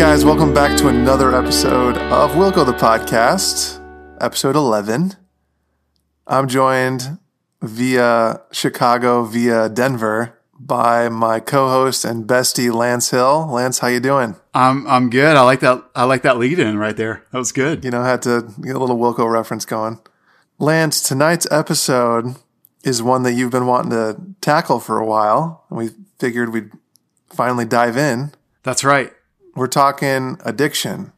Guys, welcome back to another episode of Wilco the Podcast, episode 11. I'm joined via Chicago, via Denver, by my co-host and bestie Lance Hill. Lance, how you doing? I'm I'm good. I like that. I like that lead in right there. That was good. You know, had to get a little Wilco reference going. Lance, tonight's episode is one that you've been wanting to tackle for a while, and we figured we'd finally dive in. That's right. We're talking addiction,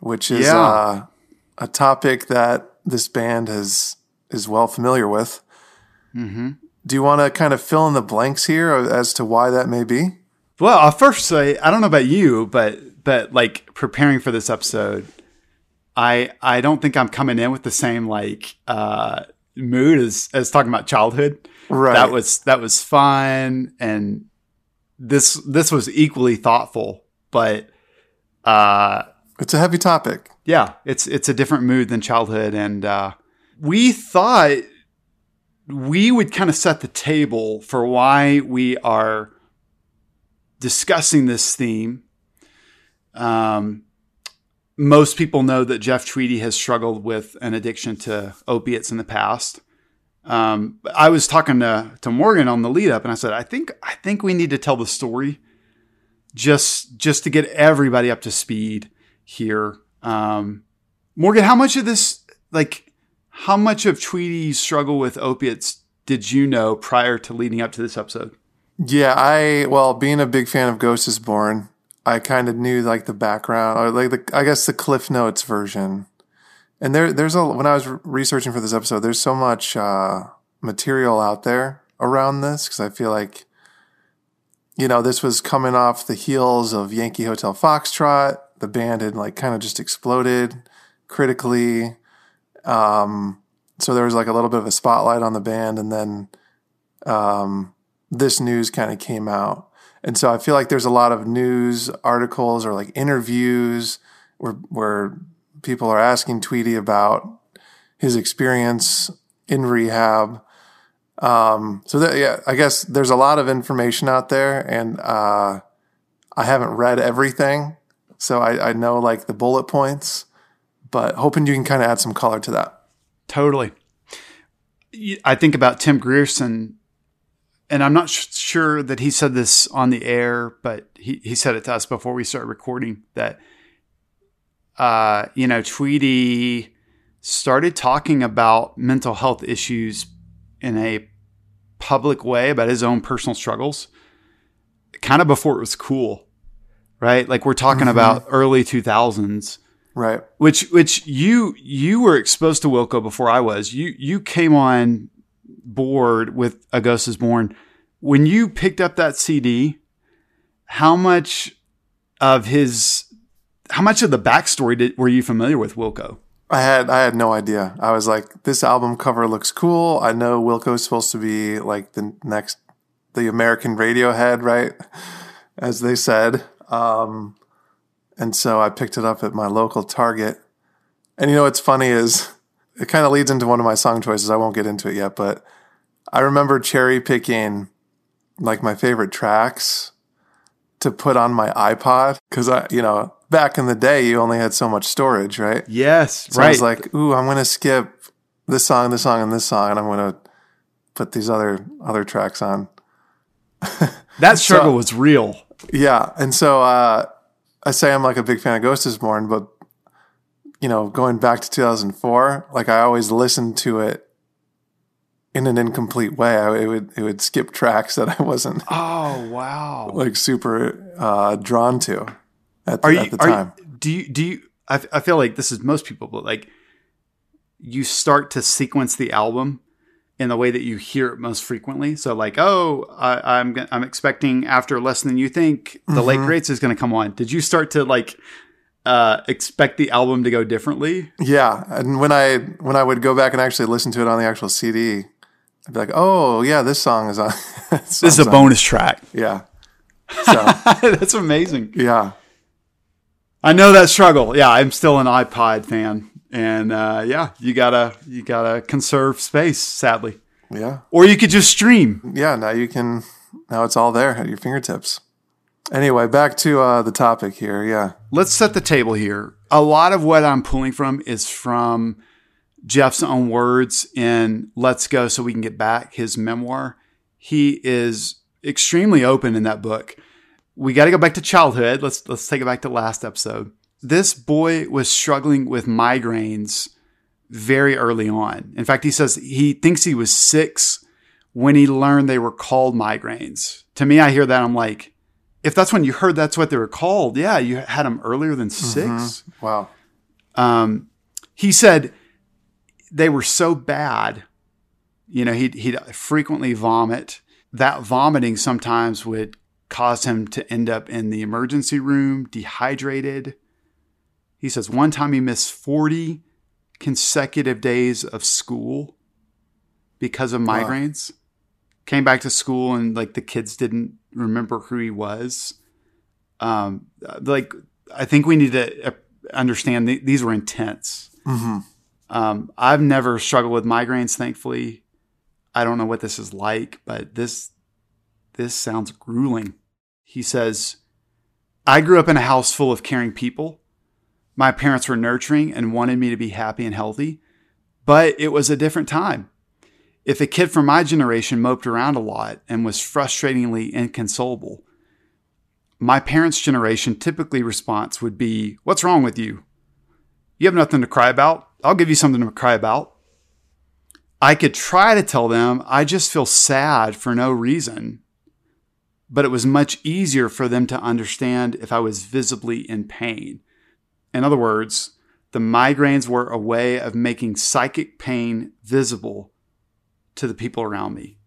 which is Yeah. uh, a topic that this band has is well familiar with. Mm-hmm. Do you want to kind of fill in the blanks here as to why that may be? Well, I'll first say I don't know about you, but but like preparing for this episode, I I don't think I'm coming in with the same like uh, mood as as talking about childhood. Right. That was that was fun, and this this was equally thoughtful. But uh, It's a heavy topic. yeah, it's it's a different mood than childhood, and uh, we thought we would kind of set the table for why we are discussing this theme. Um, most people know that Jeff Tweedy has struggled with an addiction to opiates in the past. Um, I was talking to, to Morgan on the lead up, and I said, I think I think we need to tell the story just just to get everybody up to speed here. Um, Morgan, how much of this, like, how much of Tweedy's struggle with opiates did you know prior to leading up to this episode? Yeah, I well, being a big fan of Ghost is Born, I kind of knew like the background or like the I guess the Cliff Notes version. And there there's a when I was researching for this episode, there's so much uh material out there around this cuz I feel like you know, this was coming off the heels of Yankee Hotel Foxtrot. The band had like kind of just exploded critically. Um so there was like a little bit of a spotlight on the band and then um this news kind of came out. And so I feel like there's a lot of news articles or like interviews where where people are asking Tweedy about his experience in rehab. Um, so that, yeah, I guess there's a lot of information out there and, uh, I haven't read everything. So I, I know like the bullet points, but hoping you can kind of add some color to that. Totally. I think about Tim Grierson, and I'm not sh- sure that he said this on the air, but he, he said it to us before we started recording that, uh, you know, Tweedy started talking about mental health issues in a public way about his own personal struggles kind of before it was cool, right? Like we're talking mm-hmm. about early 2000s Right. which which you you were exposed to Wilco before I was. You you came on board with A Ghost Is Born when you picked up that CD. How much of his how much of the backstory did, were you familiar with Wilco? I had I had no idea. I was like, this album cover looks cool. I know Wilco's supposed to be like the next the American Radiohead, right? As they said. Um, and so I picked it up at my local Target. And you know what's funny is it kind of leads into one of my song choices. I won't get into it yet, but I remember cherry picking like my favorite tracks to put on my iPod because I, you know, back in the day you only had so much storage, right? Yes, So I was like, ooh, I'm gonna skip this song, this song, and this song, and I'm gonna put these other other tracks on. that struggle was real. Yeah, and so uh, I say I'm like a big fan of Ghost is Born, but you know, going back to 2004, like I always listened to it in an incomplete way. I, it would it would skip tracks that I wasn't Oh wow! like super uh, drawn to at the, Are you at the time. You, do you do you? I, I feel like this is most people, but like you start to sequence the album in the way that you hear it most frequently. So like, oh, I, I'm I'm expecting after less than you think, the late Mm-hmm. greats is going to come on. Did you start to like uh, expect the album to go differently? Yeah, and when I when I would go back and actually listen to it on the actual CD, I'd be like, "Oh, yeah, this song is on." This is a bonus track. Yeah. So That's amazing. yeah, I know that struggle. Yeah, I'm still an iPod fan, and uh, yeah, you gotta you gotta conserve space, sadly, yeah, or you could just stream. yeah. Now you can. Now it's all there at your fingertips. Anyway, back to uh, the topic here. Yeah. Let's set the table here. A lot of what I'm pulling from is from Jeff's own words in Let's Go So We Can Get Back, his memoir. He is extremely open in that book. We got to go back to childhood. Let's let's take it back to last episode. This boy was struggling with migraines very early on. In fact, he says he thinks he was 6 when he learned they were called migraines. To me, I hear that I'm like, if that's when you heard that's what they were called, yeah, you had them earlier than 6 Mm-hmm. Wow. um, he said they were so bad. You know, he'd, he'd frequently vomit. That vomiting sometimes would cause him to end up in the emergency room, dehydrated. He says one time he missed 40 consecutive days of school because of Wow. migraines. Came back to school and like the kids didn't remember who he was. Um, like I think we need to uh, understand th- these were intense. hmm Um, I've never struggled with migraines, thankfully. I don't know what this is like, but this this sounds grueling. He says, "I grew up in a house full of caring people. My parents were nurturing and wanted me to be happy and healthy, but it was a different time. If a kid from my generation moped around a lot and was frustratingly inconsolable, my parents' generation typically response would be, "What's wrong with you? You have nothing to cry about. I'll give you something to cry about. I could try to tell them I just feel sad for no reason, but it was much easier for them to understand if I was visibly in pain. In other words, the migraines were a way of making psychic pain visible to the people around me.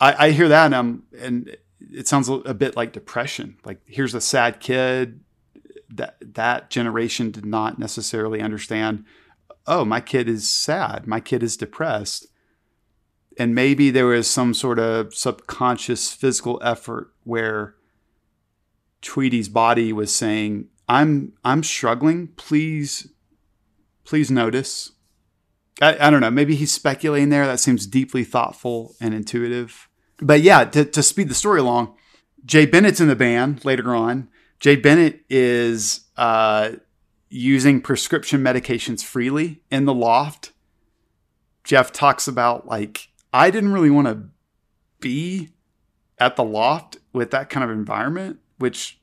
I, I hear that and, I'm, and it sounds a bit like depression. Like here's a sad kid that that generation did not necessarily understand oh my kid is sad my kid is depressed and maybe there was some sort of subconscious physical effort where Tweedy's body was saying i'm i'm struggling. Please please notice. I, I don't know. Maybe he's speculating there. That seems deeply thoughtful and intuitive. But yeah to, to speed the story along jay bennett's in the band later on. Jay Bennett is uh, using prescription medications freely in the loft. Jeff talks about like I didn't really want to be at the loft with that kind of environment, which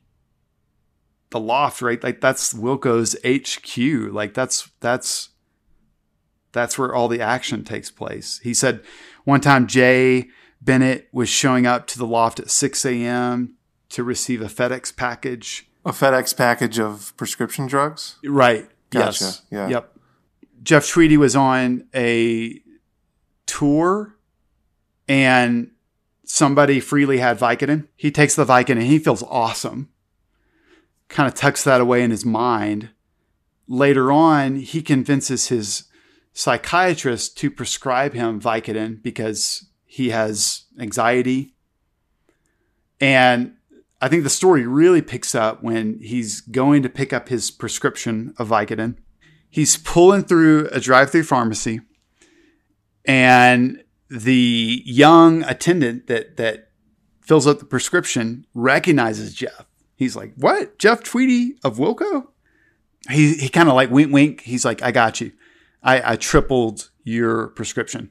the loft, right? Like that's Wilco's HQ. Like that's that's that's where all the action takes place. He said one time Jay Bennett was showing up to the loft at 6 a.m. to receive a FedEx package. A FedEx package of prescription drugs. Right. Gotcha. Yes. Yeah. Yep. Jeff Tweedy was on a tour and somebody freely had Vicodin. He takes the Vicodin and he feels awesome. Kind of tucks that away in his mind. Later on, he convinces his psychiatrist to prescribe him Vicodin because he has anxiety. And I think the story really picks up when he's going to pick up his prescription of Vicodin. He's pulling through a drive-through pharmacy, and the young attendant that that fills up the prescription recognizes Jeff. He's like, "What? Jeff Tweedy of Wilco?" He he kind of like wink wink. He's like, "I got you. I, I tripled your prescription,"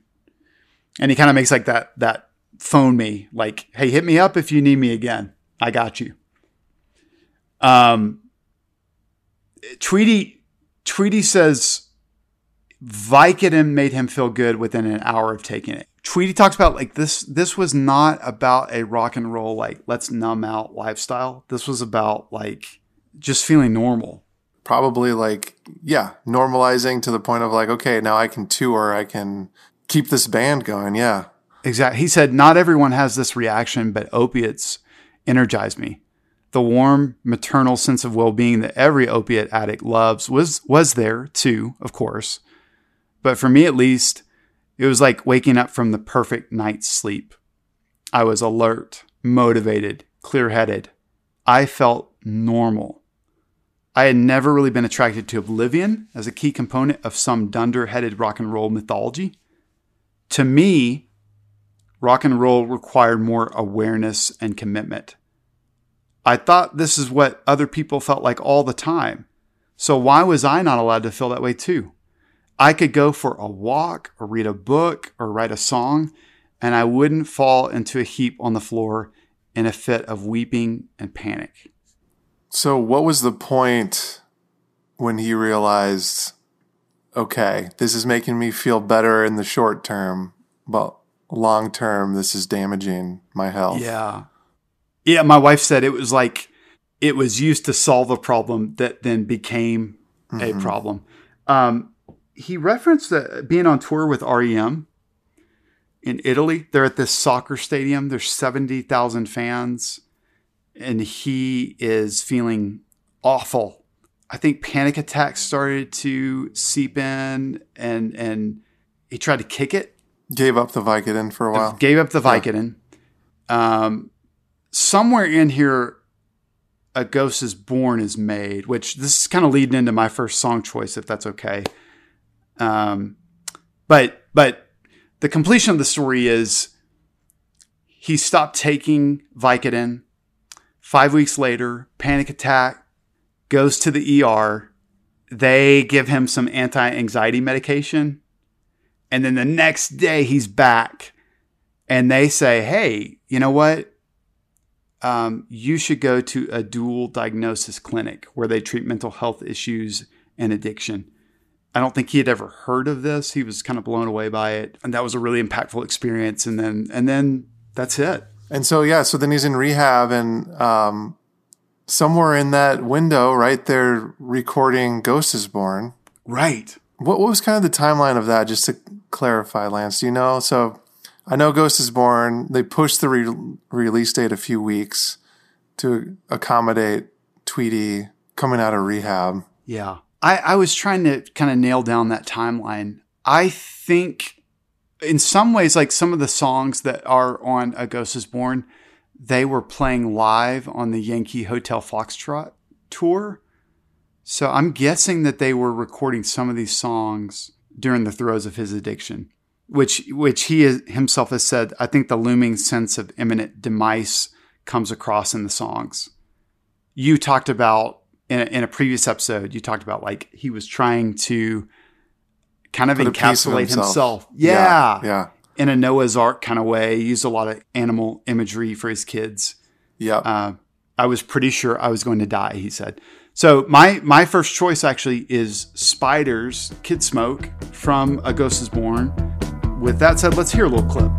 and he kind of makes like that that phone me like, "Hey, hit me up if you need me again." I got you. Um, Tweedy Tweety says Vicodin made him feel good within an hour of taking it. Tweedy talks about like this. This was not about a rock and roll like let's numb out lifestyle. This was about like just feeling normal. Probably like, yeah, normalizing to the point of like, okay, now I can tour. I can keep this band going. Yeah. Exactly. He said not everyone has this reaction, but opiates energize me. The warm maternal sense of well-being that every opiate addict loves was was there too, of course. But for me at least, it was like waking up from the perfect night's sleep. I was alert, motivated, clear-headed. I felt normal. I had never really been attracted to oblivion as a key component of some dunder-headed rock and roll mythology. To me, rock and roll required more awareness and commitment. I thought this is what other people felt like all the time. So why was I not allowed to feel that way too? I could go for a walk or read a book or write a song, and I wouldn't fall into a heap on the floor in a fit of weeping and panic. So, what was the point when he realized, okay, this is making me feel better in the short term, but long term, this is damaging my health? Yeah. Yeah, my wife said it was like it was used to solve a problem that then became mm-hmm. a problem. Um, he referenced being on tour with REM in Italy. They're at this soccer stadium. There's 70,000 fans and he is feeling awful. I think panic attacks started to seep in and and he tried to kick it. Gave up the Vicodin for a while. Gave up the Vicodin. Yeah. Um, somewhere in here a ghost is born is made which this is kind of leading into my first song choice if that's okay um, but but the completion of the story is he stopped taking Vicodin. Five weeks later, panic attack, goes to the ER. They give him some anti anxiety medication. And then the next day, he's back and they say, hey, you know what? Um, you should go to a dual diagnosis clinic where they treat mental health issues and addiction. I don't think he had ever heard of this. He was kind of blown away by it, and that was a really impactful experience. And then, and then that's it. And so, yeah, so then he's in rehab, and um, somewhere in that window, right, they're recording "Ghost Is Born." Right. What, what was kind of the timeline of that? Just to clarify, Lance, do you know? So, I know "Ghost Is Born." They pushed the re- release date a few weeks to accommodate Tweedy coming out of rehab. Yeah. I, I was trying to kind of nail down that timeline. I think in some ways, like some of the songs that are on A Ghost is Born, they were playing live on the Yankee Hotel Foxtrot tour. So I'm guessing that they were recording some of these songs during the throes of his addiction, which which he himself has said. I think the looming sense of imminent demise comes across in the songs. You talked about in a, in a previous episode, you talked about like he was trying to kind of Put encapsulate himself. himself. Yeah. yeah. Yeah. In a Noah's Ark kind of way. He used a lot of animal imagery for his kids. Yeah. Uh, I was pretty sure I was going to die, he said. So my my first choice actually is Spiders Kid Smoke from A Ghost is Born. With that said, let's hear a little clip.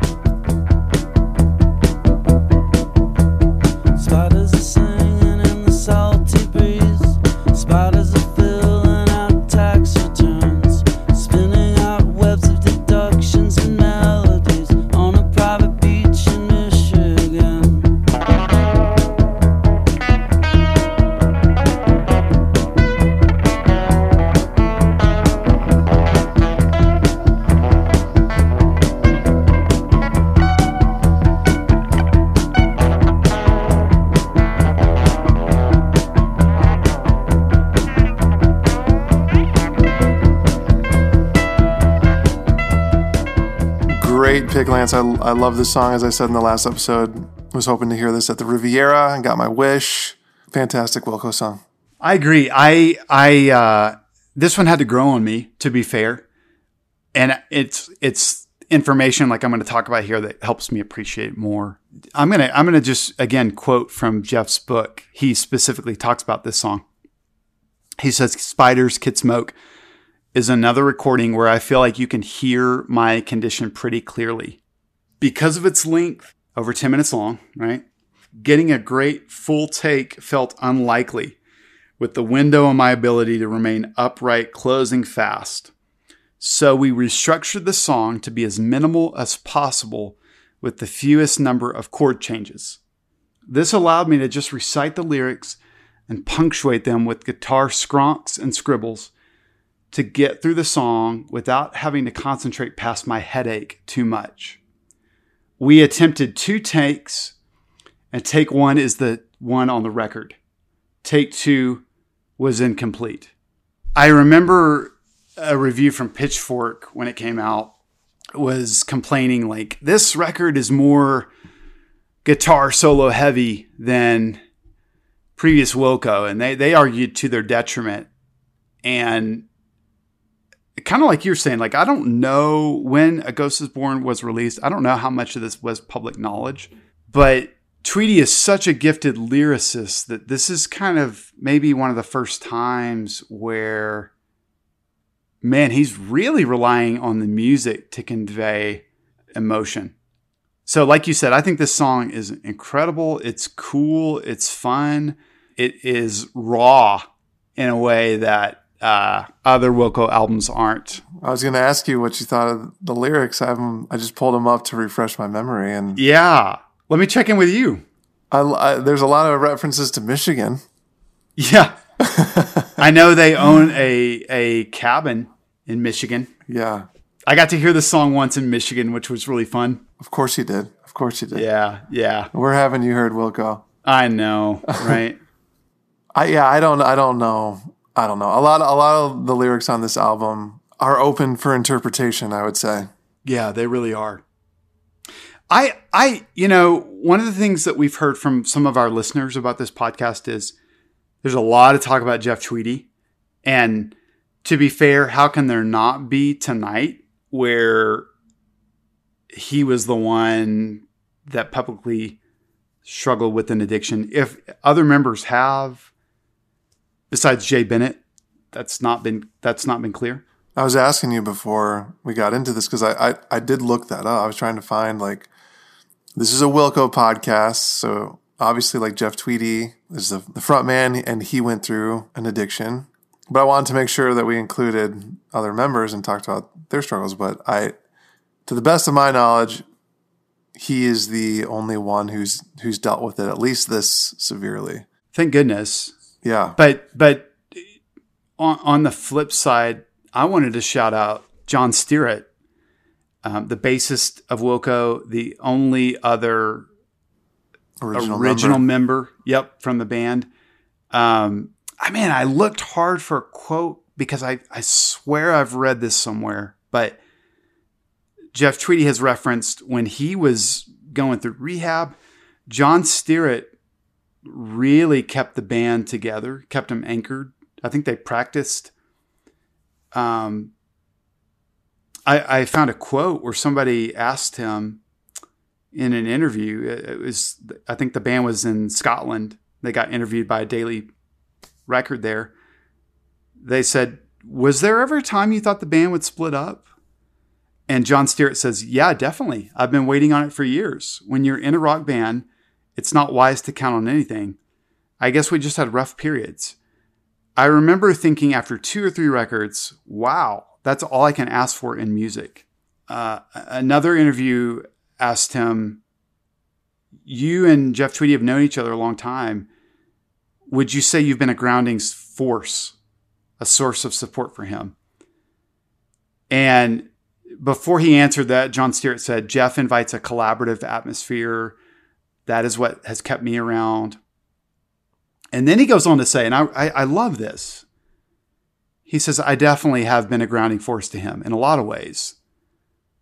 Pick, Lance. I, I love this song, as I said in the last episode. Was hoping to hear this at the Riviera and got my wish. Fantastic Wilco song. I agree. I I uh, this one had to grow on me. To be fair, and it's it's information like I'm going to talk about here that helps me appreciate more. I'm gonna I'm gonna just again quote from Jeff's book. He specifically talks about this song. He says, "Spiders, Kid Smoke." Is another recording where I feel like you can hear my condition pretty clearly. Because of its length, over 10 minutes long, right? Getting a great full take felt unlikely, with the window on my ability to remain upright closing fast. So we restructured the song to be as minimal as possible with the fewest number of chord changes. This allowed me to just recite the lyrics and punctuate them with guitar skronks and scribbles to get through the song without having to concentrate past my headache too much. We attempted two takes, and take one is the one on the record. Take two was incomplete. I remember a review from Pitchfork when it came out was complaining like this record is more guitar solo heavy than previous Wilco, and they they argued to their detriment. And kind of like you're saying, like I don't know when A Ghost Is Born was released. I don't know how much of this was public knowledge, but Tweedy is such a gifted lyricist that this is kind of maybe one of the first times where, man, he's really relying on the music to convey emotion. So, like you said, I think this song is incredible. It's cool. It's fun. It is raw in a way that uh, other Wilco albums aren't. I was going to ask you what you thought of the lyrics. I haven't, I just pulled them up to refresh my memory, and Yeah. Let me check in with you. I, I, there's a lot of references to Michigan. Yeah. I know they own a a cabin in Michigan. Yeah, I got to hear the song once in Michigan, which was really fun. of course you did. Of course you did. Yeah, yeah. Where haven't you heard Wilco? I know, right? I yeah, I don't I don't know. I don't know. A lot a lot of the lyrics on this album are open for interpretation, I would say. yeah, they really are. I I you know, one of the things that we've heard from some of our listeners about this podcast is there's a lot of talk about Jeff Tweedy. And to be fair, how can there not be tonight where he was the one that publicly struggled with an addiction? If other members have, besides Jay Bennett, that's not been that's not been clear. I was asking you before we got into this because I, I I did look that up. I was trying to find like this is a Wilco podcast, so obviously like Jeff Tweedy is the the front man and he went through an addiction. But I wanted to make sure that we included other members and talked about their struggles. But I, to the best of my knowledge, he is the only one who's who's dealt with it at least this severely. Thank goodness. Yeah, But but on on the flip side, I wanted to shout out John Stirratt, um, the bassist of Wilco, the only other original, original member. member. Yep, from the band. Um, I mean, I looked hard for a quote because I I swear I've read this somewhere, but Jeff Tweedy has referenced when he was going through rehab, John Stirratt really kept the band together, kept them anchored. I think they practiced. Um, I, I found a quote where somebody asked him in an interview. It was, I think the band was in Scotland. They got interviewed by a daily record there. They said, Was there ever a time you thought the band would split up? And John Stirratt says, Yeah, definitely. I've been waiting on it for years. When you're in a rock band, it's not wise to count on anything. I guess we just had rough periods. I remember thinking after two or three records, wow, that's all I can ask for in music. Uh, another interview asked him, You and Jeff Tweedy have known each other a long time. Would you say you've been a grounding force, a source of support for him? And before he answered that, John Stirratt said, Jeff invites a collaborative atmosphere. That is what has kept me around. And then he goes on to say, and I, I, I love this. He says, I definitely have been a grounding force to him in a lot of ways.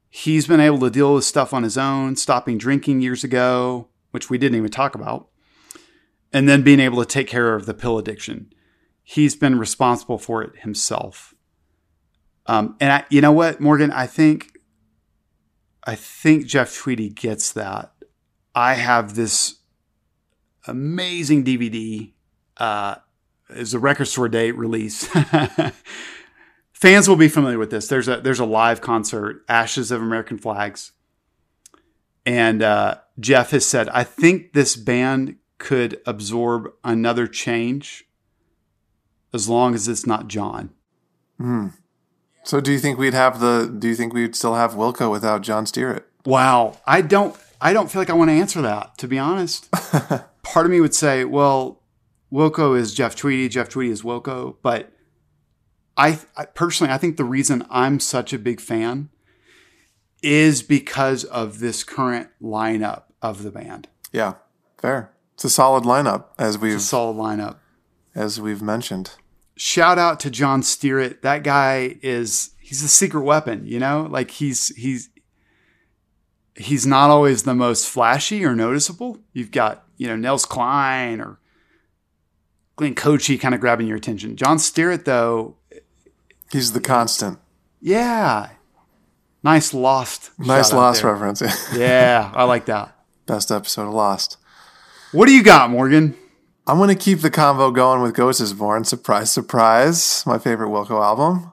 He's been able to deal with stuff on his own, stopping drinking years ago, which we didn't even talk about, and then being able to take care of the pill addiction. He's been responsible for it himself. Um, and I, you know what, Morgan, I think, I think Jeff Tweedy gets that. I have this amazing DVD. Uh, is a record store day release. Fans will be familiar with this. There's a there's a live concert, Ashes of American Flags, and uh, Jeff has said, I think this band could absorb another change as long as it's not John. So do you think we'd have the? Do you think we'd still have Wilco without John Stirratt? Wow, I don't I don't feel like I want to answer that to be honest. Part of me would say, well, Wilco is Jeff Tweedy, Jeff Tweedy is Wilco, but I, I personally I think the reason I'm such a big fan is because of this current lineup of the band. Yeah, fair. It's a solid lineup as we've a solid lineup. as we've mentioned. Shout out to John Stirratt. That guy is he's a secret weapon, you know? Like he's he's he's not always the most flashy or noticeable. You've got, you know, Nels Cline or Glenn Kotche kind of grabbing your attention. John Stirratt, though, He's the constant. yeah. Nice lost. Nice Lost there. reference. Yeah, I like that. Best episode of Lost. What do you got, Morgan? I'm going to keep the convo going with Ghost is Born. Surprise, surprise. My favorite Wilco album.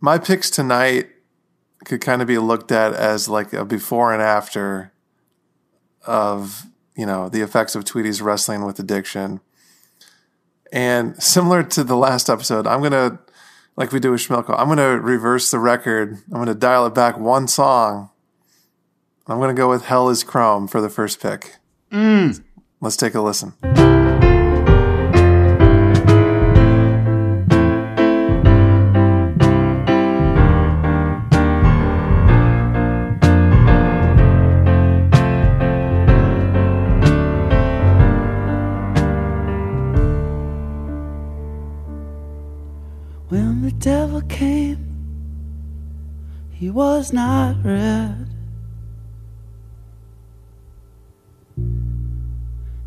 My picks tonight could kind of be looked at as like a before and after of, you know, the effects of Tweedy's wrestling with addiction. And similar to the last episode, I'm going to, like we do with Schmilco, I'm going to reverse the record. I'm going to dial it back one song. I'm going to go with Hell is Chrome for the first pick. Mm. Let's take a listen. Was not red.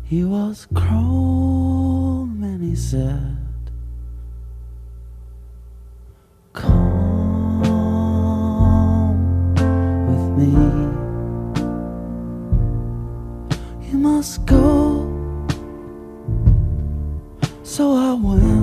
He was chrome and he said, Come with me. You must go. So I went.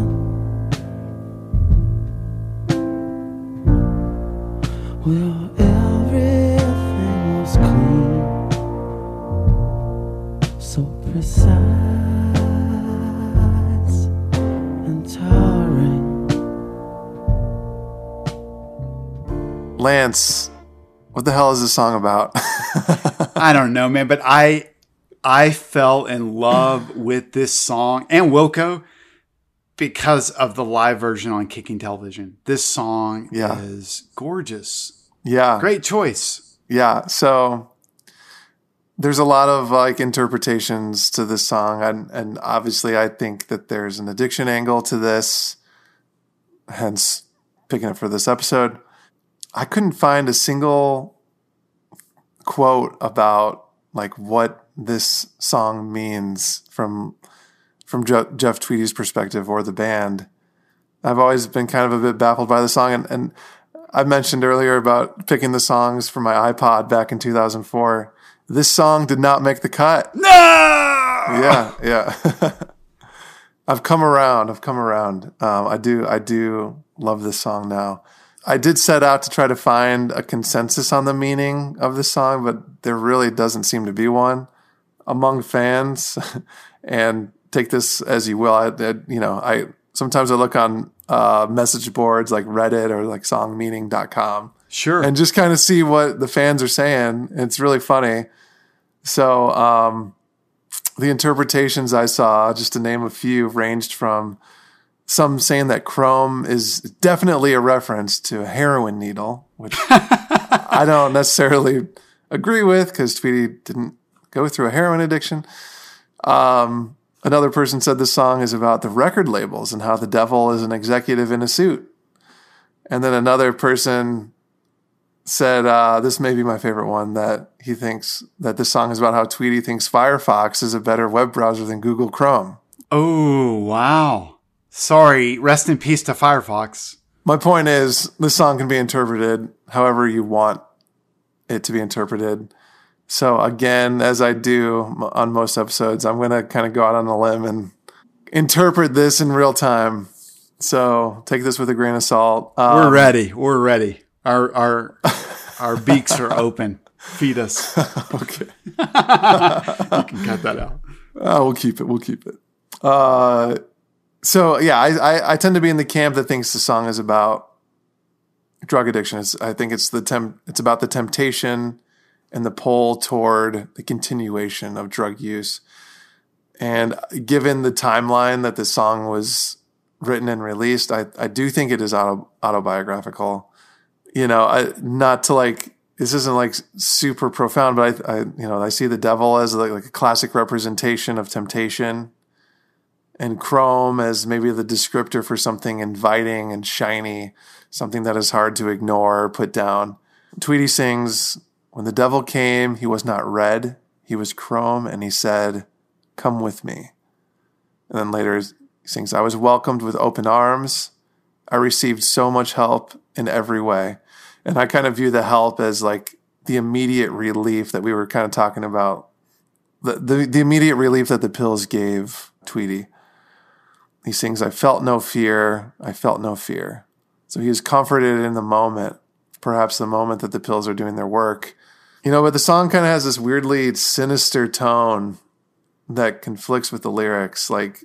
Lance, what the hell is this song about? I don't know, man, but I I fell in love with this song and Wilco because of the live version on Kicking Television. This song Yeah. is gorgeous. yeah. Great choice. Yeah. So there's a lot of like interpretations to this song. And, and obviously, I think that there's an addiction angle to this, hence picking it for this episode. I couldn't find a single quote about like what this song means from from Je- Jeff Tweedy's perspective or the band. I've always been kind of a bit baffled by the song, and, and I mentioned earlier about picking the songs for my iPod back in 2004. This song did not make the cut. No! Yeah, yeah. I've come around. I've come around. Um, I do. I do love this song now. I did set out to try to find a consensus on the meaning of the song, but there really doesn't seem to be one among fans. and take this as you will. I, I you know, I sometimes I look on uh, message boards like Reddit or like songmeaning.com Sure. and just kind of see what the fans are saying. It's really funny. So, um, the interpretations I saw, just to name a few, ranged from some saying that chrome is definitely a reference to a heroin needle, which I don't necessarily agree with because Tweedy didn't go through a heroin addiction. Um, another person said the song is about the record labels and how the devil is an executive in a suit. And then another person said, uh, this may be my favorite one, that he thinks that this song is about how Tweedy thinks Firefox is a better web browser than Google Chrome. oh, wow. Sorry. Rest in peace to Firefox. My point is, this song can be interpreted however you want it to be interpreted. So, again, as I do on most episodes, I'm going to kind of go out on a limb and interpret this in real time. So, take this with a grain of salt. Um, We're ready. We're ready. Our our our beaks are open. Feed us. Okay. You can cut that out. Uh, we'll keep it. We'll keep it. Uh, so yeah, I, I I tend to be in the camp that thinks the song is about drug addiction. It's, I think it's the temp, it's about the temptation and the pull toward the continuation of drug use. And given the timeline that the song was written and released, I, I do think it is auto, autobiographical. You know, I, not to like this isn't like super profound, but I, I you know I see the devil as like, like a classic representation of temptation, and chrome as maybe the descriptor for something inviting and shiny, something that is hard to ignore or put down. Tweedy sings When the devil came, he was not red, he was chrome, and he said, Come with me. And then later he sings, I was welcomed with open arms. I received so much help in every way. And I kind of view the help as like the immediate relief that we were kind of talking about. The, the, the immediate relief that the pills gave Tweedy. He sings, I felt no fear. I felt no fear. So he is comforted in the moment, perhaps the moment that the pills are doing their work. You know, but the song kind of has this weirdly sinister tone that conflicts with the lyrics. Like,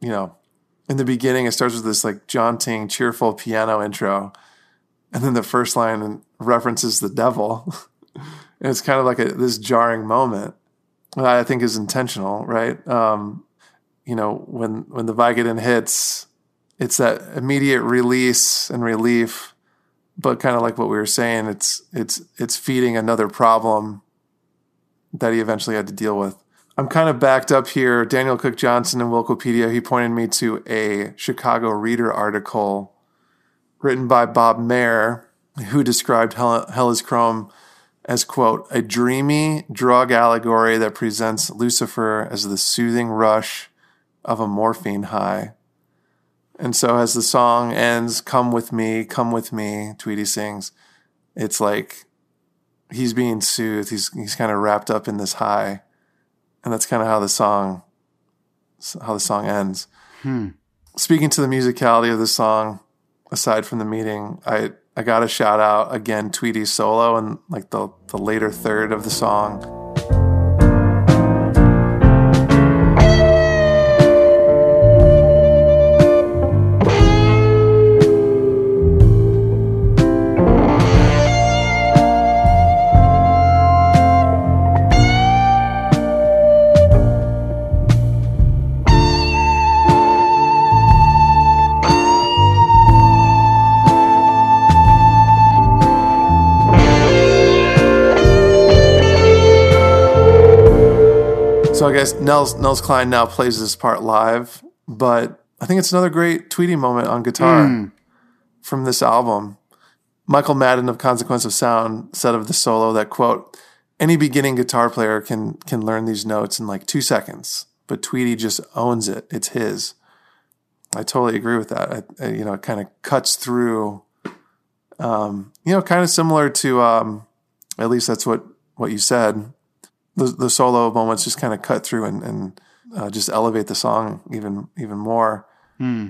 you know, in the beginning, it starts with this like jaunting, cheerful piano intro. And then the first line references the devil. and it's kind of like a, this jarring moment that I think is intentional, right? Um, you know, when, when the Vicodin hits, it's that immediate release and relief. But kind of like what we were saying it's it's it's feeding another problem that he eventually had to deal with. I'm kind of backed up here. Daniel cook johnson in wikipedia he pointed me to a chicago reader article written by bob Mehr, who described hell, hell is chrome as quote a dreamy drug allegory that presents lucifer as the soothing rush of a morphine high and so as the song ends, come with me, come with me, Tweedy sings, it's like he's being soothed. He's he's kind of wrapped up in this high. And that's kind of how the song how the song ends. Hmm. Speaking to the musicality of the song, aside from the meeting, I I got to shout out again Tweedy's solo and like the the later third of the song. Guess Nels Nels Cline now plays this part live, but I think it's another great Tweedy moment on guitar Mm. from this album. Michael Madden of Consequence of Sound said of the solo that quote, any beginning guitar player can can learn these notes in like two seconds, but Tweedy just owns it. It's his. I totally agree with that. I, I, you know, it kind of cuts through. Um, you know, kind of similar to, um, at least that's what what you said. The the solo moments just kind of cut through and and uh, just elevate the song even even more. Hmm.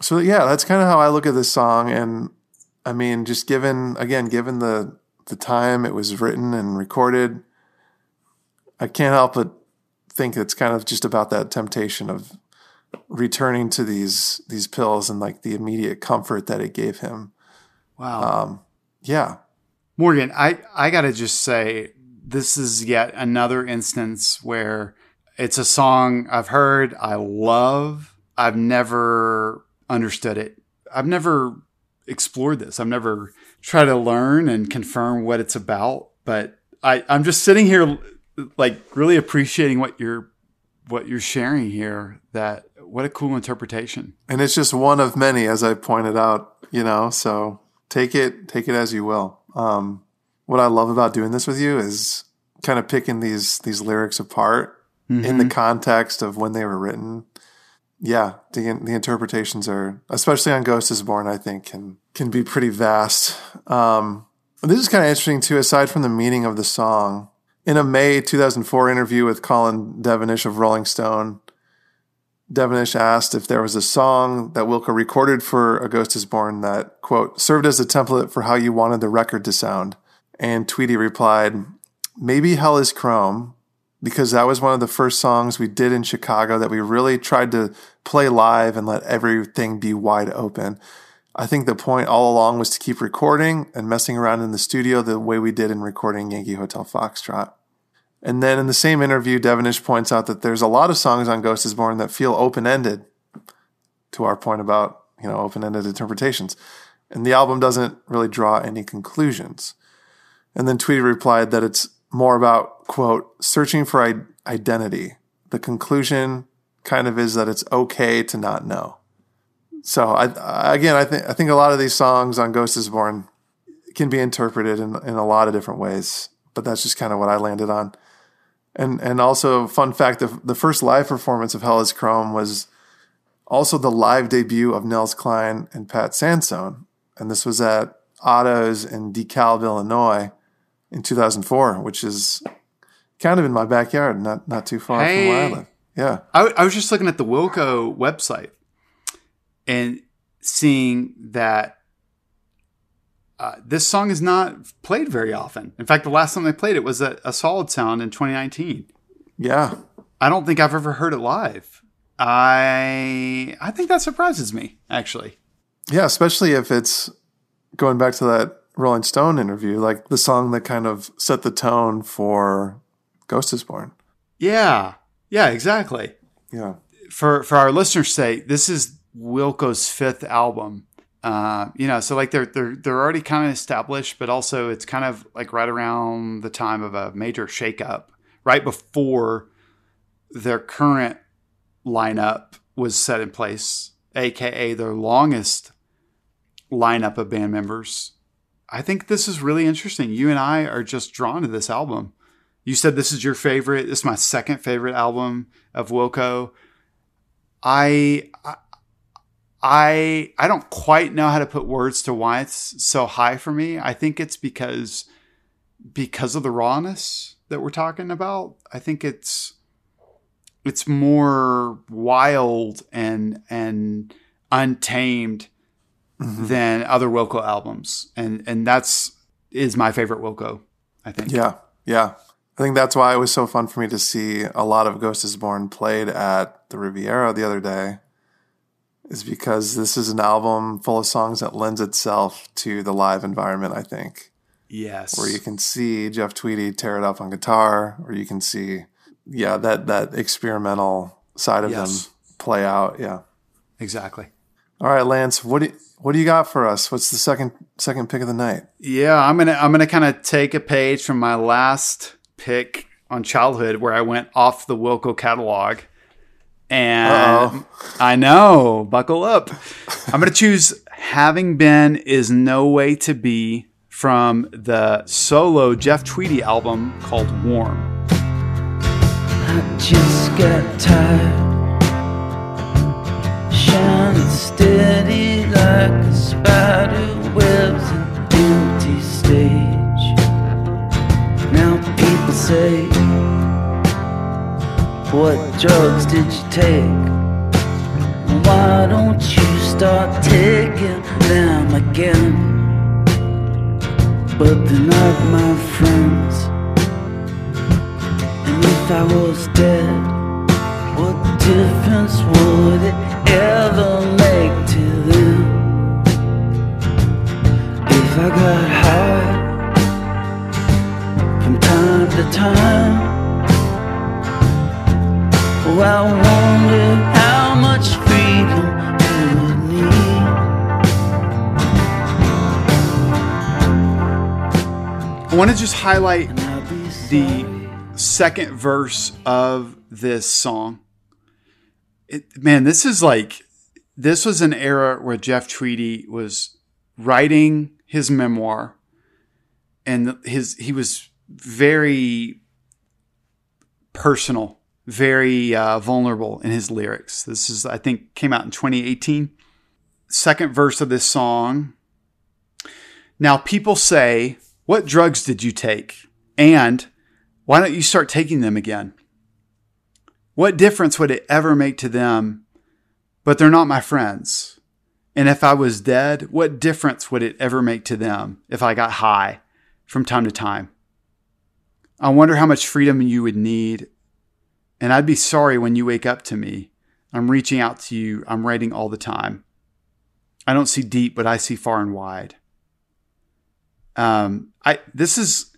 So yeah, that's kind of how I look at this song, and I mean, just given again, given the the time it was written and recorded, I can't help but think it's kind of just about that temptation of returning to these these pills and like the immediate comfort that it gave him. Wow. Um, yeah, Morgan, I, I got to just say, this is yet another instance where it's a song I've heard, I love, I've never understood it. I've never explored this. I've never tried to learn and confirm what it's about, but I, I'm just sitting here like really appreciating what you're what you're sharing here that what a cool interpretation. and it's just one of many, as I pointed out. You know, so take it take it as you will. Um, what I love about doing this with you is kind of picking these these lyrics apart in the context of when they were written. Yeah, the the interpretations are, especially on Ghost is Born, I think can can be pretty vast. Um, this is kind of interesting too. Aside from the meaning of the song, in a May 2004 interview with Colin Devenish of Rolling Stone, Devenish asked if there was a song that Wilco recorded for A Ghost is Born that, quote, served as a template for how you wanted the record to sound. And Tweedy replied, maybe Hell is Chrome, because that was one of the first songs we did in Chicago that we really tried to play live and let everything be wide open. I think the point all along was to keep recording and messing around in the studio the way we did in recording Yankee Hotel Foxtrot. And then in the same interview, Devenish points out that there's a lot of songs on Ghost is Born that feel open ended, to our point about, you know, open ended interpretations. And the album doesn't really draw any conclusions. And then Tweedy replied that it's more about, quote, searching for I- identity. The conclusion kind of is that it's okay to not know. So I, again, I think I think a lot of these songs on Ghost is Born can be interpreted in, in a lot of different ways. but that's just kind of what I landed on. And and also fun fact: the the first live performance of Hell Is Chrome was also the live debut of Nels Cline and Pat Sansone, and this was at Otto's in DeKalb, Illinois, in 2004, which is kind of in my backyard, not not too far from where I live. Yeah, I, I was just looking at the Wilco website and seeing that uh, this song is not played very often. In fact, the last time they played it was at a Solid Sound in 2019. yeah, I don't think I've ever heard it live. I I think that surprises me actually. yeah. Especially if it's going back to that Rolling Stone interview, like the song that kind of set the tone for Ghost is Born. Yeah, yeah, exactly. Yeah, for for our listeners' sake, this is Wilco's fifth album. Uh, you know, so like they're they're they're already kind of established, but also it's kind of like right around the time of a major shakeup, right before their current lineup was set in place, aka their longest lineup of band members. I think this is really interesting. You and I are just drawn to this album. You said this is your favorite. This is my second favorite album of Wilco. I I I don't quite know how to put words to why it's so high for me. I think it's because because of the rawness that we're talking about. I think it's it's more wild and and untamed Mm-hmm. than other Wilco albums. And and that's is my favorite Wilco, I think. yeah, yeah. I think that's why it was so fun for me to see a lot of Ghost is Born played at the Riviera the other day. Is because this is an album full of songs that lends itself to the live environment. I think. Yes. where you can see Jeff Tweedy tear it up on guitar, or you can see, yeah, that that experimental side of Yes. them play out. Yeah. exactly. All right, Lance, what do you, what do you got for us? What's the second second pick of the night? Yeah, I'm gonna I'm gonna kind of take a page from my last pick on childhood, where I went off the Wilco catalog, and Uh-oh. I know, buckle up. I'm gonna choose "Having Been Is No Way to Be" from the solo Jeff Tweedy album called "Warm." I just got tired. Shining steady like a spider webs an empty stage. Now people say, What drugs did you take? Why don't you start taking them again? But they're not my friends. And if I was dead, what difference would it ever make to them? If I got high from time to time, oh, I wonder how much freedom you would need. I want to just highlight And I'd be the second verse of this song. It, man, this is like this was an era where Jeff Tweedy was writing his memoir, and his he was very personal, very uh, vulnerable in his lyrics. This is, I think, came out in 2018. Second verse of this song. Now, people say, What drugs did you take? And why don't you start taking them again? What difference would it ever make to them? But they're not my friends. And if I was dead, what difference would it ever make to them if I got high from time to time? I wonder how much freedom you would need. And I'd be sorry when you wake up to me. I'm reaching out to you. I'm writing all the time. I don't see deep, but I see far and wide. Um, I this is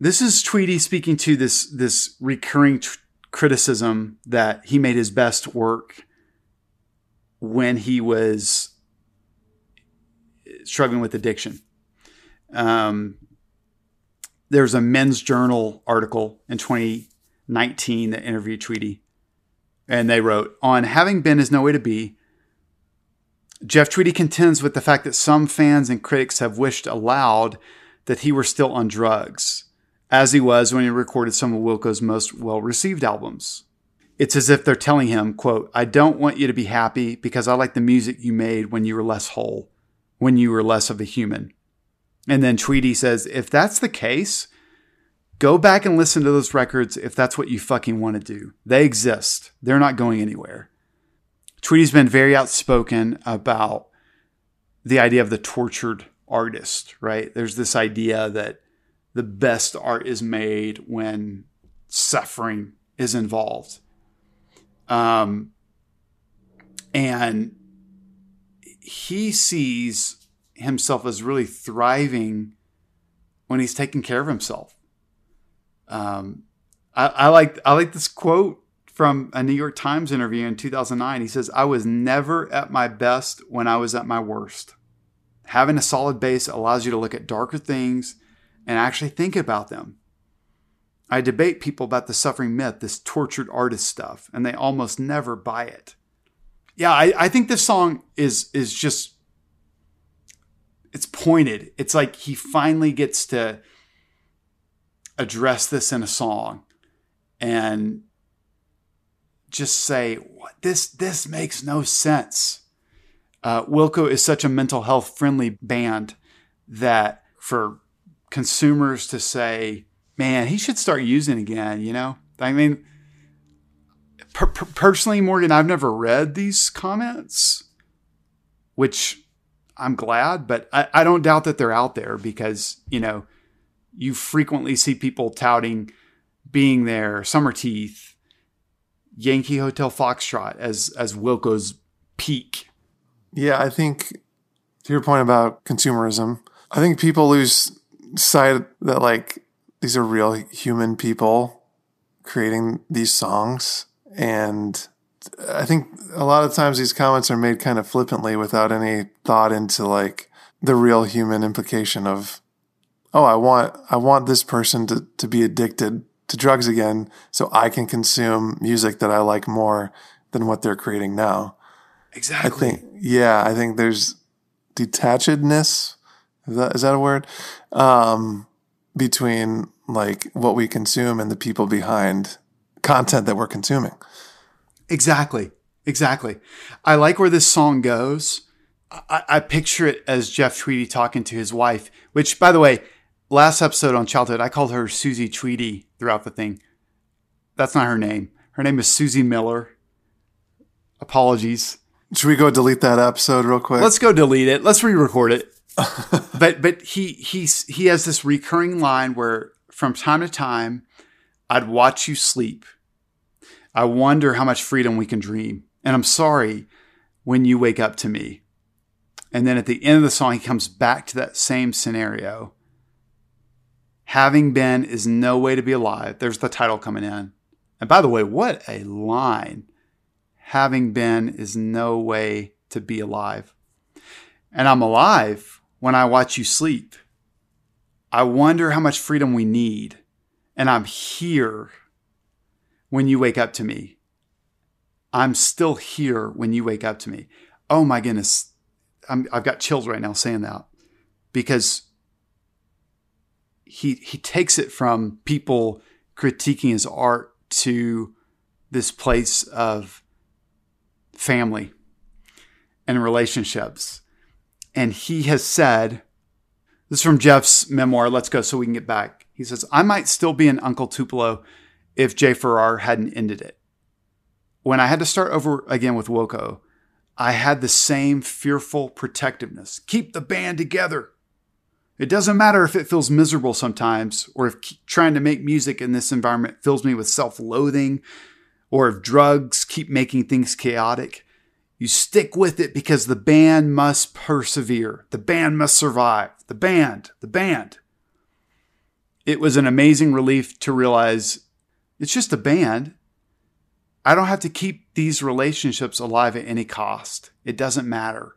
this is Tweedy speaking to this this recurring tr- criticism that he made his best work when he was struggling with addiction. Um, there's a Men's Journal article in 2019 that interviewed Tweedy, and they wrote on having been is no way to be. Jeff Tweedy contends with the fact that some fans and critics have wished aloud that he were still on drugs. As he was when he recorded some of Wilco's most well received albums. It's as if they're telling him, quote, I don't want you to be happy because I like the music you made when you were less whole, when you were less of a human. And then Tweedy says, if that's the case, go back and listen to those records if that's what you fucking want to do. They exist. They're not going anywhere. Tweedy's been very outspoken about the idea of the tortured artist, right? There's this idea that the best art is made when suffering is involved. Um, and he sees himself as really thriving when he's taking care of himself. Um, I, I like I like this quote from a New York Times interview in 2009. He says, "I was never at my best when I was at my worst. Having a solid base allows you to look at darker things and actually think about them. I debate people about the suffering myth, this tortured artist stuff, and they almost never buy it. Yeah, I, I think this song is is just it's pointed. It's like he finally gets to address this in a song and just say what this this makes no sense. Uh, Wilco is such a mental health friendly band that for consumers to say, man, he should start using again, you know? I mean, per- per- personally, Morgan, I've never read these comments, which I'm glad, but I, I don't doubt that they're out there because, you know, you frequently see people touting being there, Summerteeth, Yankee Hotel Foxtrot as as Wilco's peak. Yeah, I think to your point about consumerism, I think people lose sight that like these are real human people creating these songs and I think a lot of times these comments are made kind of flippantly without any thought into like the real human implication of oh I want I want this person to to be addicted to drugs again so I can consume music that I like more than what they're creating now. Exactly. I think yeah, I think there's detachedness is that is that a word? Um, between like what we consume and the people behind content that we're consuming. Exactly. Exactly. I like where this song goes. I, I, picture it as Jeff Tweedy talking to his wife, which, by the way, last episode on childhood, I called her Susie Tweedy throughout the thing. That's not her name. Her name is Susie Miller. Apologies. Should we go delete that episode real quick? Let's go delete it. Let's re-record it. but but he he's he has this recurring line where from time to time I'd watch you sleep. I wonder how much freedom we can dream. And I'm sorry when you wake up to me. And then at the end of the song, he comes back to that same scenario. Having been is no way to be alive. There's the title coming in. And by the way, what a line. Having been is no way to be alive. And I'm alive when I watch you sleep. I wonder how much freedom we need. And I'm here when you wake up to me. I'm still here when you wake up to me. Oh my goodness. i have got chills right now saying that because he, he takes it from people critiquing his art to this place of family and relationships. And he has said, this is from Jeff's memoir, Let's Go So We Can Get Back. He says, I might still be an Uncle Tupelo if Jay Farrar hadn't ended it. When I had to start over again with Wilco, I had the same fearful protectiveness. Keep the band together. It doesn't matter if it feels miserable sometimes, or if trying to make music in this environment fills me with self loathing, or if drugs keep making things chaotic. You stick with it because the band must persevere. The band must survive. The band, the band. It was an amazing relief to realize it's just a band. I don't have to keep these relationships alive at any cost. It doesn't matter.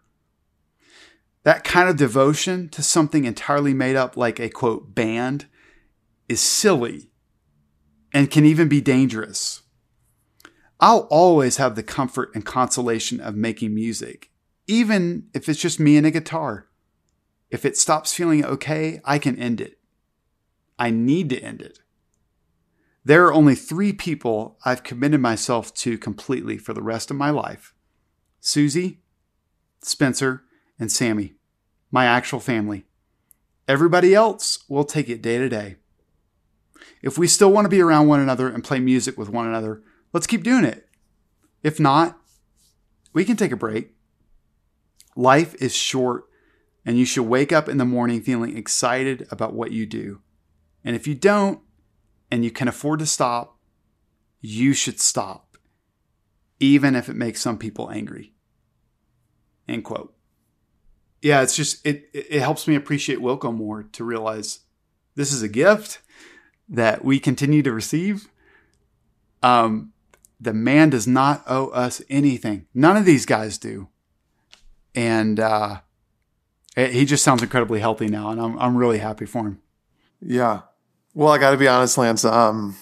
That kind of devotion to something entirely made up like a quote band is silly and can even be dangerous. I'll always have the comfort and consolation of making music, even if it's just me and a guitar. If it stops feeling okay, I can end it. I need to end it. There are only three people I've committed myself to completely for the rest of my life Susie, Spencer, and Sammy, my actual family. Everybody else will take it day to day. If we still want to be around one another and play music with one another, let's keep doing it. If not, we can take a break. Life is short, and you should wake up in the morning feeling excited about what you do. And if you don't, and you can afford to stop, you should stop, even if it makes some people angry. End quote. Yeah, it's just it it helps me appreciate Wilco more to realize this is a gift that we continue to receive. Um, the man does not owe us anything. None of these guys do, and uh, he just sounds incredibly healthy now, and I'm I'm really happy for him. Yeah. Well, I got to be honest, Lance. Um,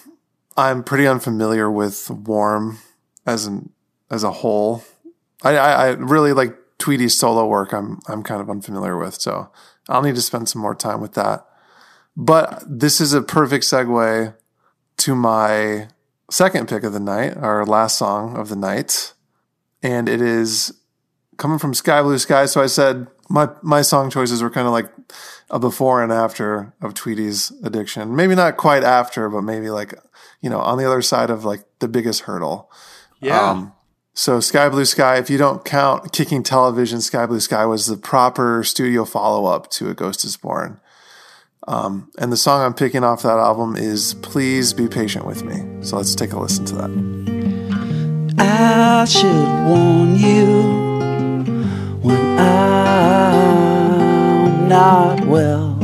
I'm pretty unfamiliar with Warm as an as a whole. I, I, I really like Tweedy's solo work. I'm I'm kind of unfamiliar with, so I'll need to spend some more time with that. But this is a perfect segue to my second pick of the night, our last song of the night, and it is coming from Sky Blue Sky. So I said my my song choices were kind of like a before and after of Tweedy's addiction. Maybe not quite after, but maybe like you know on the other side of like the biggest hurdle. Yeah. Um, so Sky Blue Sky, if you don't count Kicking Television, Sky Blue Sky was the proper studio follow up to A Ghost Is Born. Um, and the song I'm picking off that album is Please Be Patient With Me. So let's take a listen to that. I should warn you when I'm not well.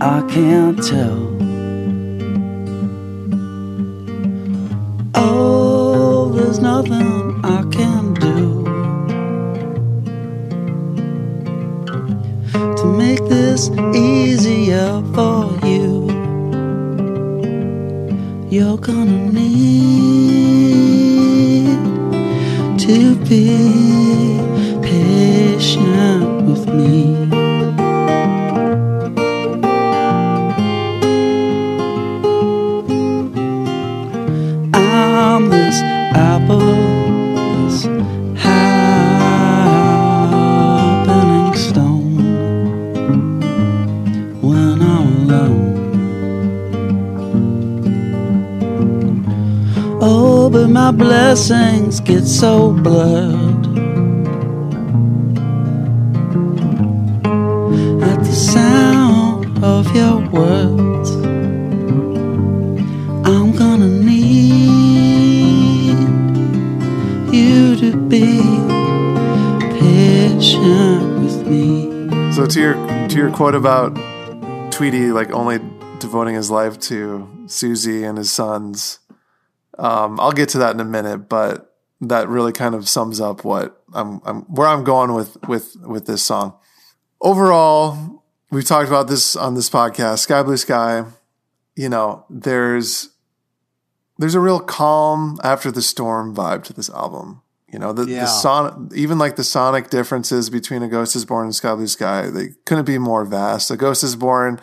I can't tell. Oh, there's nothing I can this easier for you. You're gonna need to be patient blessings get so blurred at the sound of your words. I'm gonna need you to be patient with me. So to your to your quote about Tweedy like only devoting his life to Susie and his sons, um, I'll get to that in a minute, but that really kind of sums up what I'm, I'm where I'm going with with with this song. Overall, we've talked about this on this podcast. Sky Blue Sky, you know, there's there's a real calm after the storm vibe to this album. You know, the, Yeah. the son, even like the sonic differences between A Ghost is Born and Sky Blue Sky, they couldn't be more vast. A Ghost is Born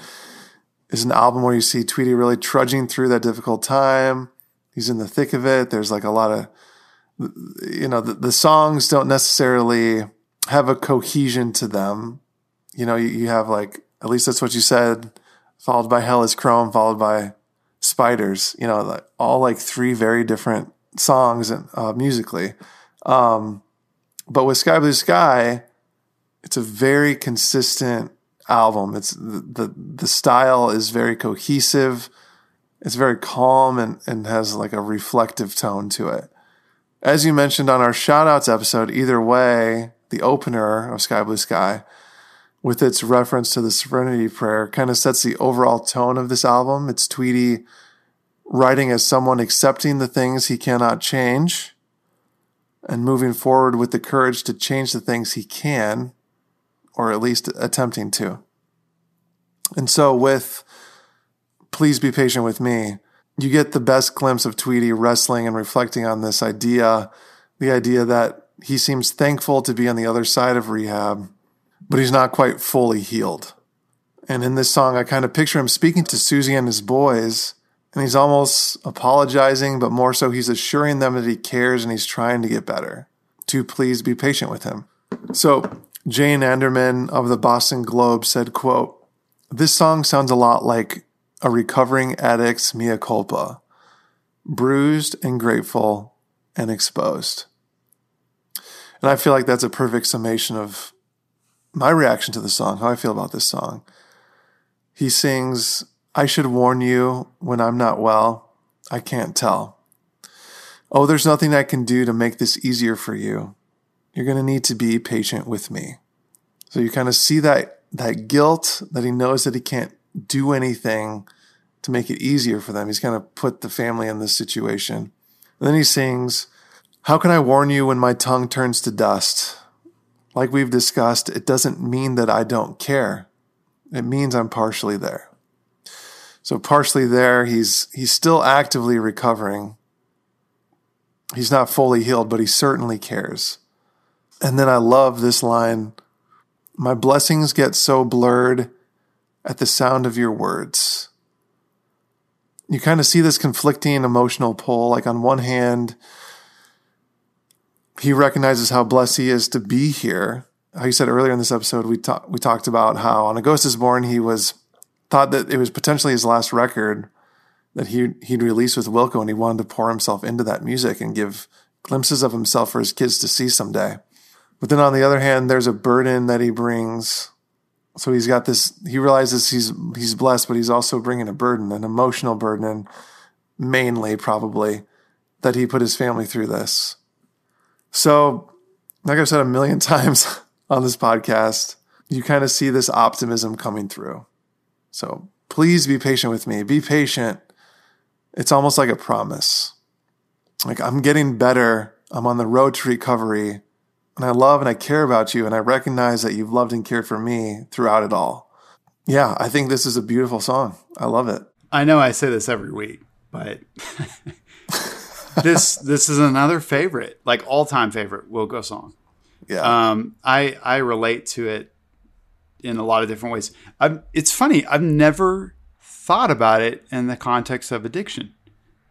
is an album where you see Tweedy really trudging through that difficult time. He's in the thick of it. There's like a lot of, you know, the, the songs don't necessarily have a cohesion to them. You know, you, you have like, at least that's what you said, followed by Hell is Chrome, followed by Spiders, you know, like all like three very different songs and uh, musically. Um, but with Sky Blue Sky, it's a very consistent album. It's the, the, the style is very cohesive. It's very calm and, and has like a reflective tone to it. As you mentioned on our shout outs episode, either way, the opener of Sky Blue Sky, with its reference to the Serenity Prayer, kind of sets the overall tone of this album. It's Tweedy writing as someone accepting the things he cannot change and moving forward with the courage to change the things he can, or at least attempting to. And so, with Please Be Patient with Me, you get the best glimpse of Tweedy wrestling and reflecting on this idea the idea that he seems thankful to be on the other side of rehab, but he's not quite fully healed. And in this song, I kind of picture him speaking to Susie and his boys, and he's almost apologizing, but more so, he's assuring them that he cares and he's trying to get better. To please be patient with him. So, Joan Anderman of the Boston Globe said, quote, This song sounds a lot like a recovering addict's mea culpa, bruised and grateful and exposed. And I feel like that's a perfect summation of my reaction to the song, how I feel about this song. He sings, I should warn you when I'm not well. I can't tell. Oh, there's nothing I can do to make this easier for you. You're going to need to be patient with me. So you kind of see that, that guilt that he knows that he can't do anything to make it easier for them. He's kind of put the family in this situation. And then he sings, How can I warn you when my tongue turns to dust? Like we've discussed, it doesn't mean that I don't care. It means I'm partially there. So partially there, he's he's still actively recovering. He's not fully healed, but he certainly cares. And then I love this line, my blessings get so blurred at the sound of your words. You kind of see this conflicting emotional pull. Like on one hand, he recognizes how blessed he is to be here. How you said earlier in this episode, we talked we talked about how on A Ghost Is Born he was thought that it was potentially his last record that he he'd release with Wilco, and he wanted to pour himself into that music and give glimpses of himself for his kids to see someday. But then on the other hand, there's a burden that he brings. So he's got this. He realizes he's he's blessed, but he's also bringing a burden, an emotional burden, and mainly probably that he put his family through this. So, like I've said a million times on this podcast, you kind of see this optimism coming through. So please be patient with me. Be patient. It's almost like a promise. Like I'm getting better. I'm on the road to recovery. And I love and I care about you. And I recognize that you've loved and cared for me throughout it all. Yeah, I think this is a beautiful song. I love it. I know I say this every week, but this this is another favorite, like all time favorite Wilco song. Yeah. Um, I I relate to it in a lot of different ways. i it's funny. I've never thought about it in the context of addiction,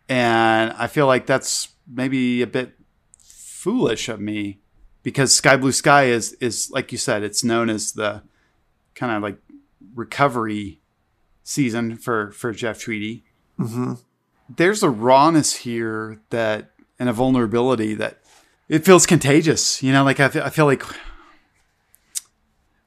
and I feel like that's maybe a bit foolish of me because Sky Blue Sky is is like you said, it's known as the kind of like recovery season for for Jeff Tweedy. hmm There's a rawness here that and a vulnerability that it feels contagious. You know, like I feel, I feel like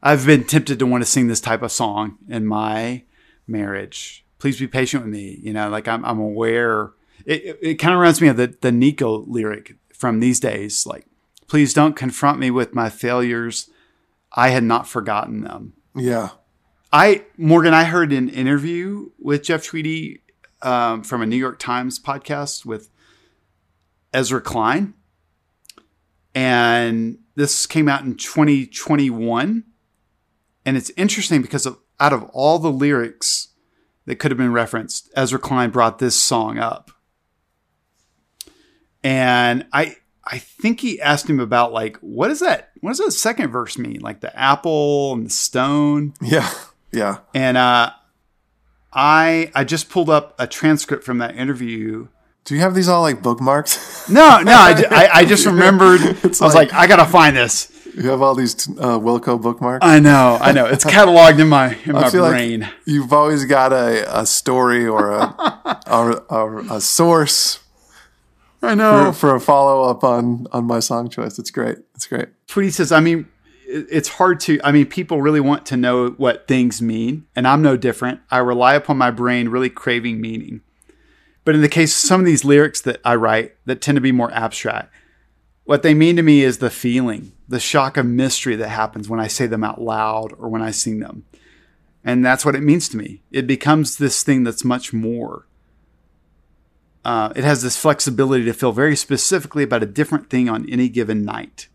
I've been tempted to want to sing this type of song in my marriage. Please be patient with me. You know, like I'm, I'm aware. It, it, it kind of reminds me of the, the Nico lyric from these days. Like, please don't confront me with my failures. I had not forgotten them. Yeah. I, Morgan, I heard an interview with Jeff Tweedy um, from a New York Times podcast with Ezra Klein. And this came out in 2021 and it's interesting because of, out of all the lyrics that could have been referenced, Ezra Klein brought this song up. And I I think he asked him about like what is that what does that second verse mean? Like the apple and the stone. Yeah. Yeah. And uh I I just pulled up a transcript from that interview. Do you have these all like bookmarked? No, no, I, I, I just remembered. I was like- like, I gotta find this. you have all these uh, Wilco bookmarks? I know, I know. It's cataloged in my in my I feel brain. like you've always got a, a story or a, a, a, a source I know. for, for a follow up on, on my song choice. It's great. It's great. Tweedy says, I mean, it's hard to, I mean, people really want to know what things mean, and I'm no different. I rely upon my brain really craving meaning. But in the case of some of these lyrics that I write that tend to be more abstract, what they mean to me is the feeling, the shock of mystery that happens when I say them out loud or when I sing them. And that's what it means to me. It becomes this thing that's much more. Uh, it has this flexibility to feel very specifically about a different thing on any given night.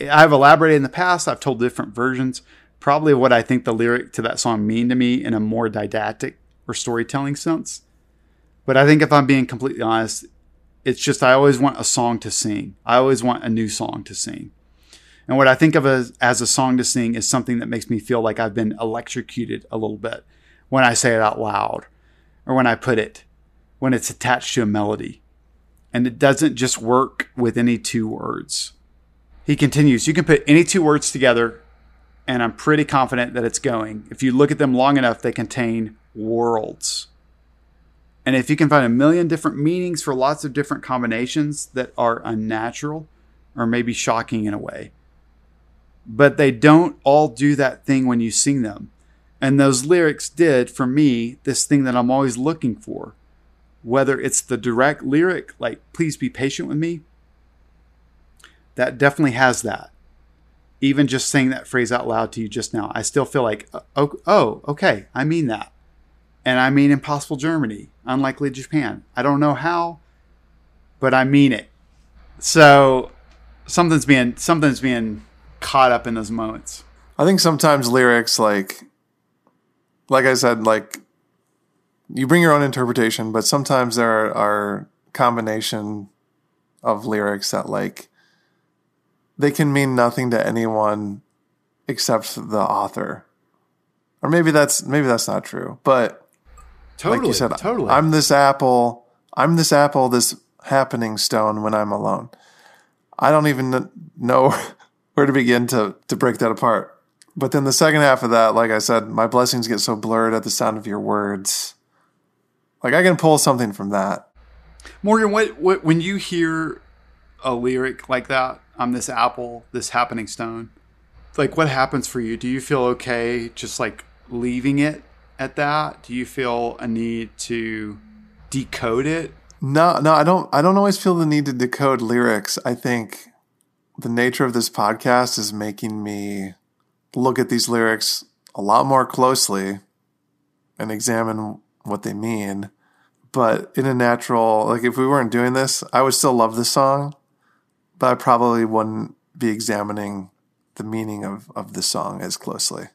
I've elaborated in the past. I've told different versions, probably what I think the lyric to that song mean to me in a more didactic or storytelling sense. But I think if I'm being completely honest, it's just I always want a song to sing. I always want a new song to sing. And what I think of as, as a song to sing is something that makes me feel like I've been electrocuted a little bit when I say it out loud or when I put it, when it's attached to a melody. And it doesn't just work with any two words. He continues, you can put any two words together, and I'm pretty confident that it's going. If you look at them long enough, they contain worlds. And if you can find a million different meanings for lots of different combinations that are unnatural or maybe shocking in a way, but they don't all do that thing when you sing them. And those lyrics did, for me, this thing that I'm always looking for. Whether it's the direct lyric, like, please be patient with me, that definitely has that. Even just saying that phrase out loud to you just now, I still feel like, oh, oh okay, I mean that. And I mean impossible Germany, unlikely Japan. I don't know how, but I mean it. So something's being something's being caught up in those moments. I think sometimes lyrics like like I said, like you bring your own interpretation, but sometimes there are, are combination of lyrics that like they can mean nothing to anyone except the author. Or maybe that's maybe that's not true. But Totally, like you said, totally. I'm this apple, I'm this apple, this happening stone when I'm alone. I don't even know where to begin to to break that apart. But then the second half of that, like I said, my blessings get so blurred at the sound of your words. Like I can pull something from that. Morgan, what, what when you hear a lyric like that, I'm this apple, this happening stone, like what happens for you? Do you feel okay just like leaving it at that? Do you feel a need to decode it? No, no, I don't I don't always feel the need to decode lyrics. I think the nature of this podcast is making me look at these lyrics a lot more closely and examine what they mean. But in a natural, like if we weren't doing this, I would still love this song, but I probably wouldn't be examining the meaning of, of the song as closely.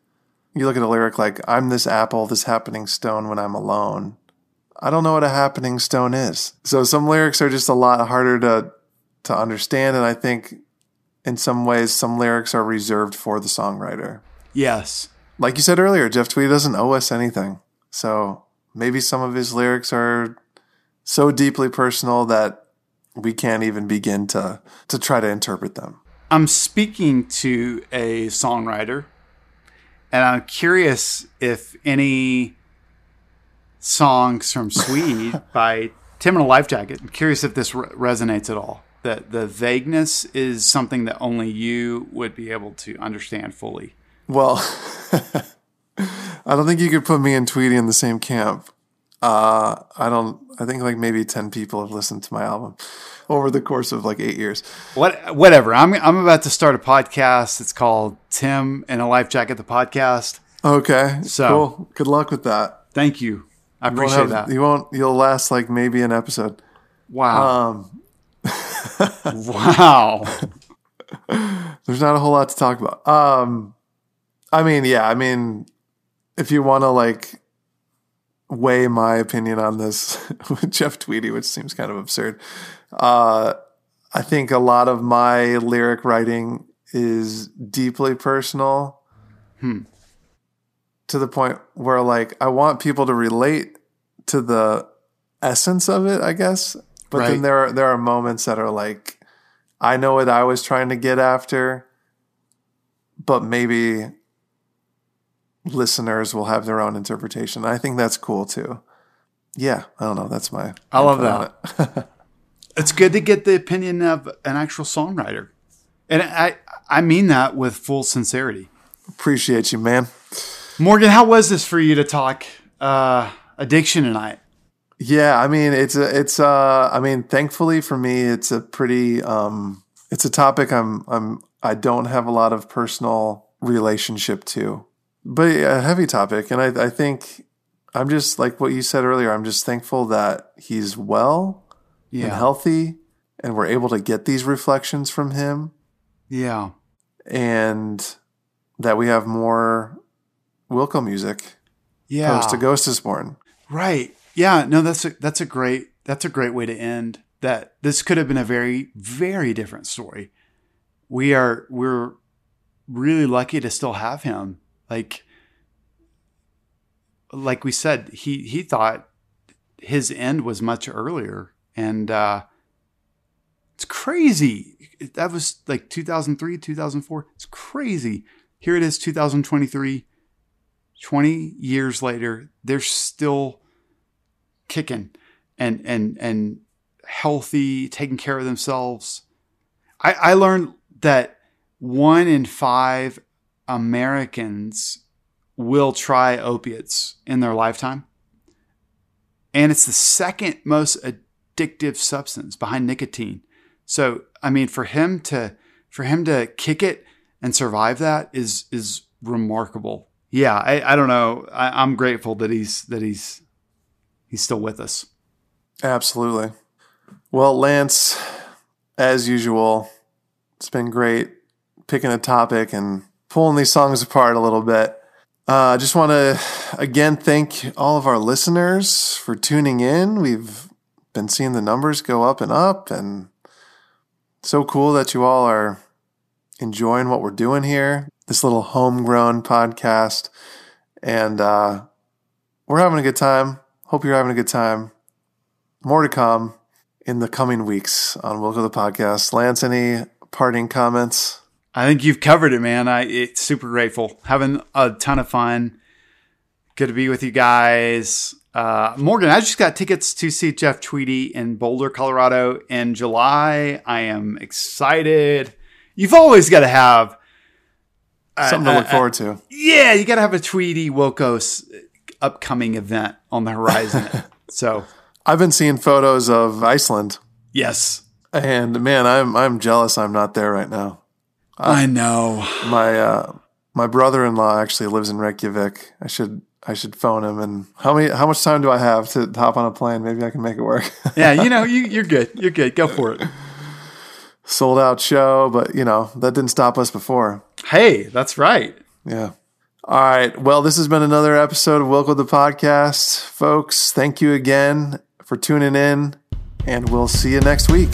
You look at a lyric like, I'm this apple, this happening stone when I'm alone. I don't know what a happening stone is. So some lyrics are just a lot harder to to understand and I think in some ways some lyrics are reserved for the songwriter. Yes. Like you said earlier, Jeff Tweedy doesn't owe us anything. So maybe some of his lyrics are so deeply personal that we can't even begin to to try to interpret them. I'm speaking to a songwriter, and I'm curious if any songs from Swede by Tim and a Life Jacket. I'm curious if this re- resonates at all. That the vagueness is something that only you would be able to understand fully. Well, I don't think you could put me and Tweedy in the same camp. Uh, I don't. I think like maybe ten people have listened to my album over the course of like eight years. What, whatever. I'm I'm about to start a podcast. It's called Tim and a Life Jacket, the podcast. Okay, So- cool. Good luck with that. Thank you. I You appreciate have- that. You won't. You'll last like maybe an episode. Wow. Um, wow. there's not a whole lot to talk about. Um, I mean, yeah. I mean, if you want to like weigh my opinion on this with Jeff Tweedy, which seems kind of absurd, uh, I think a lot of my lyric writing is deeply personal. To the point where like I want people to relate to the essence of it, I guess. But Right. then there are there are moments that are like I know what I was trying to get after, but maybe listeners will have their own interpretation. I think that's cool too. Yeah, I don't know. That's my. I love that. it. It's good to get the opinion of an actual songwriter. And I I mean that with full sincerity. Appreciate you, man. Morgan, how was this for you to talk uh, addiction tonight? Yeah, I mean it's a it's uh I mean thankfully for me it's a pretty um it's a topic I'm I'm I don't have a lot of personal relationship to. But a heavy topic and I I think I'm just like what you said earlier I'm just thankful that he's well and Yeah. healthy and we're able to get these reflections from him Yeah. and that we have more Wilco music Yeah. post to Ghost is Born. Right. Yeah. No, that's a that's a great that's a great way to end. That this could have been a very very different story we are we're really lucky to still have him. Like like we said, he he thought his end was much earlier, and uh, it's crazy. That was like 2003, 2004. It's crazy. Here it is, 2023. 20 years later, they're still kicking and and and healthy, taking care of themselves. I, I learned that one in five Americans will try opiates in their lifetime. And it's the second most addictive substance behind nicotine. So, I mean, for him to for him to kick it and survive that is is remarkable. Yeah, I, I don't know. I, I'm grateful that he's that he's he's still with us. Absolutely. Well, Lance, as usual, it's been great picking a topic and pulling these songs apart a little bit. I uh, just want to again thank all of our listeners for tuning in. We've been seeing the numbers go up and up, and so cool that you all are enjoying what we're doing here. This little homegrown podcast, and uh, we're having a good time. Hope you're having a good time. More to come in the coming weeks on Wilco the Podcast. Lance, any parting comments? I think you've covered it, man. I it's super grateful. Having a ton of fun. Good to be with you guys. Uh, Morgan, I just got tickets to see Jeff Tweedy in Boulder, Colorado in July. I am excited. You've always got to have something to look forward to. Yeah, you got to have a Tweedy Wilco's upcoming event on the horizon. so I've been seeing photos of Iceland, yes, and man, I'm I'm jealous. I'm not there right now. I know. My uh, my brother in law actually lives in Reykjavik. I should I should phone him. And how many how much time do I have to hop on a plane? Maybe I can make it work. yeah, you know, you, you're good. You're good. Go for it. Sold out show, but you know that didn't stop us before. Hey, that's right. Yeah. All right. Well, this has been another episode of Wilco the Podcast. Folks, thank you again for tuning in, and we'll see you next week.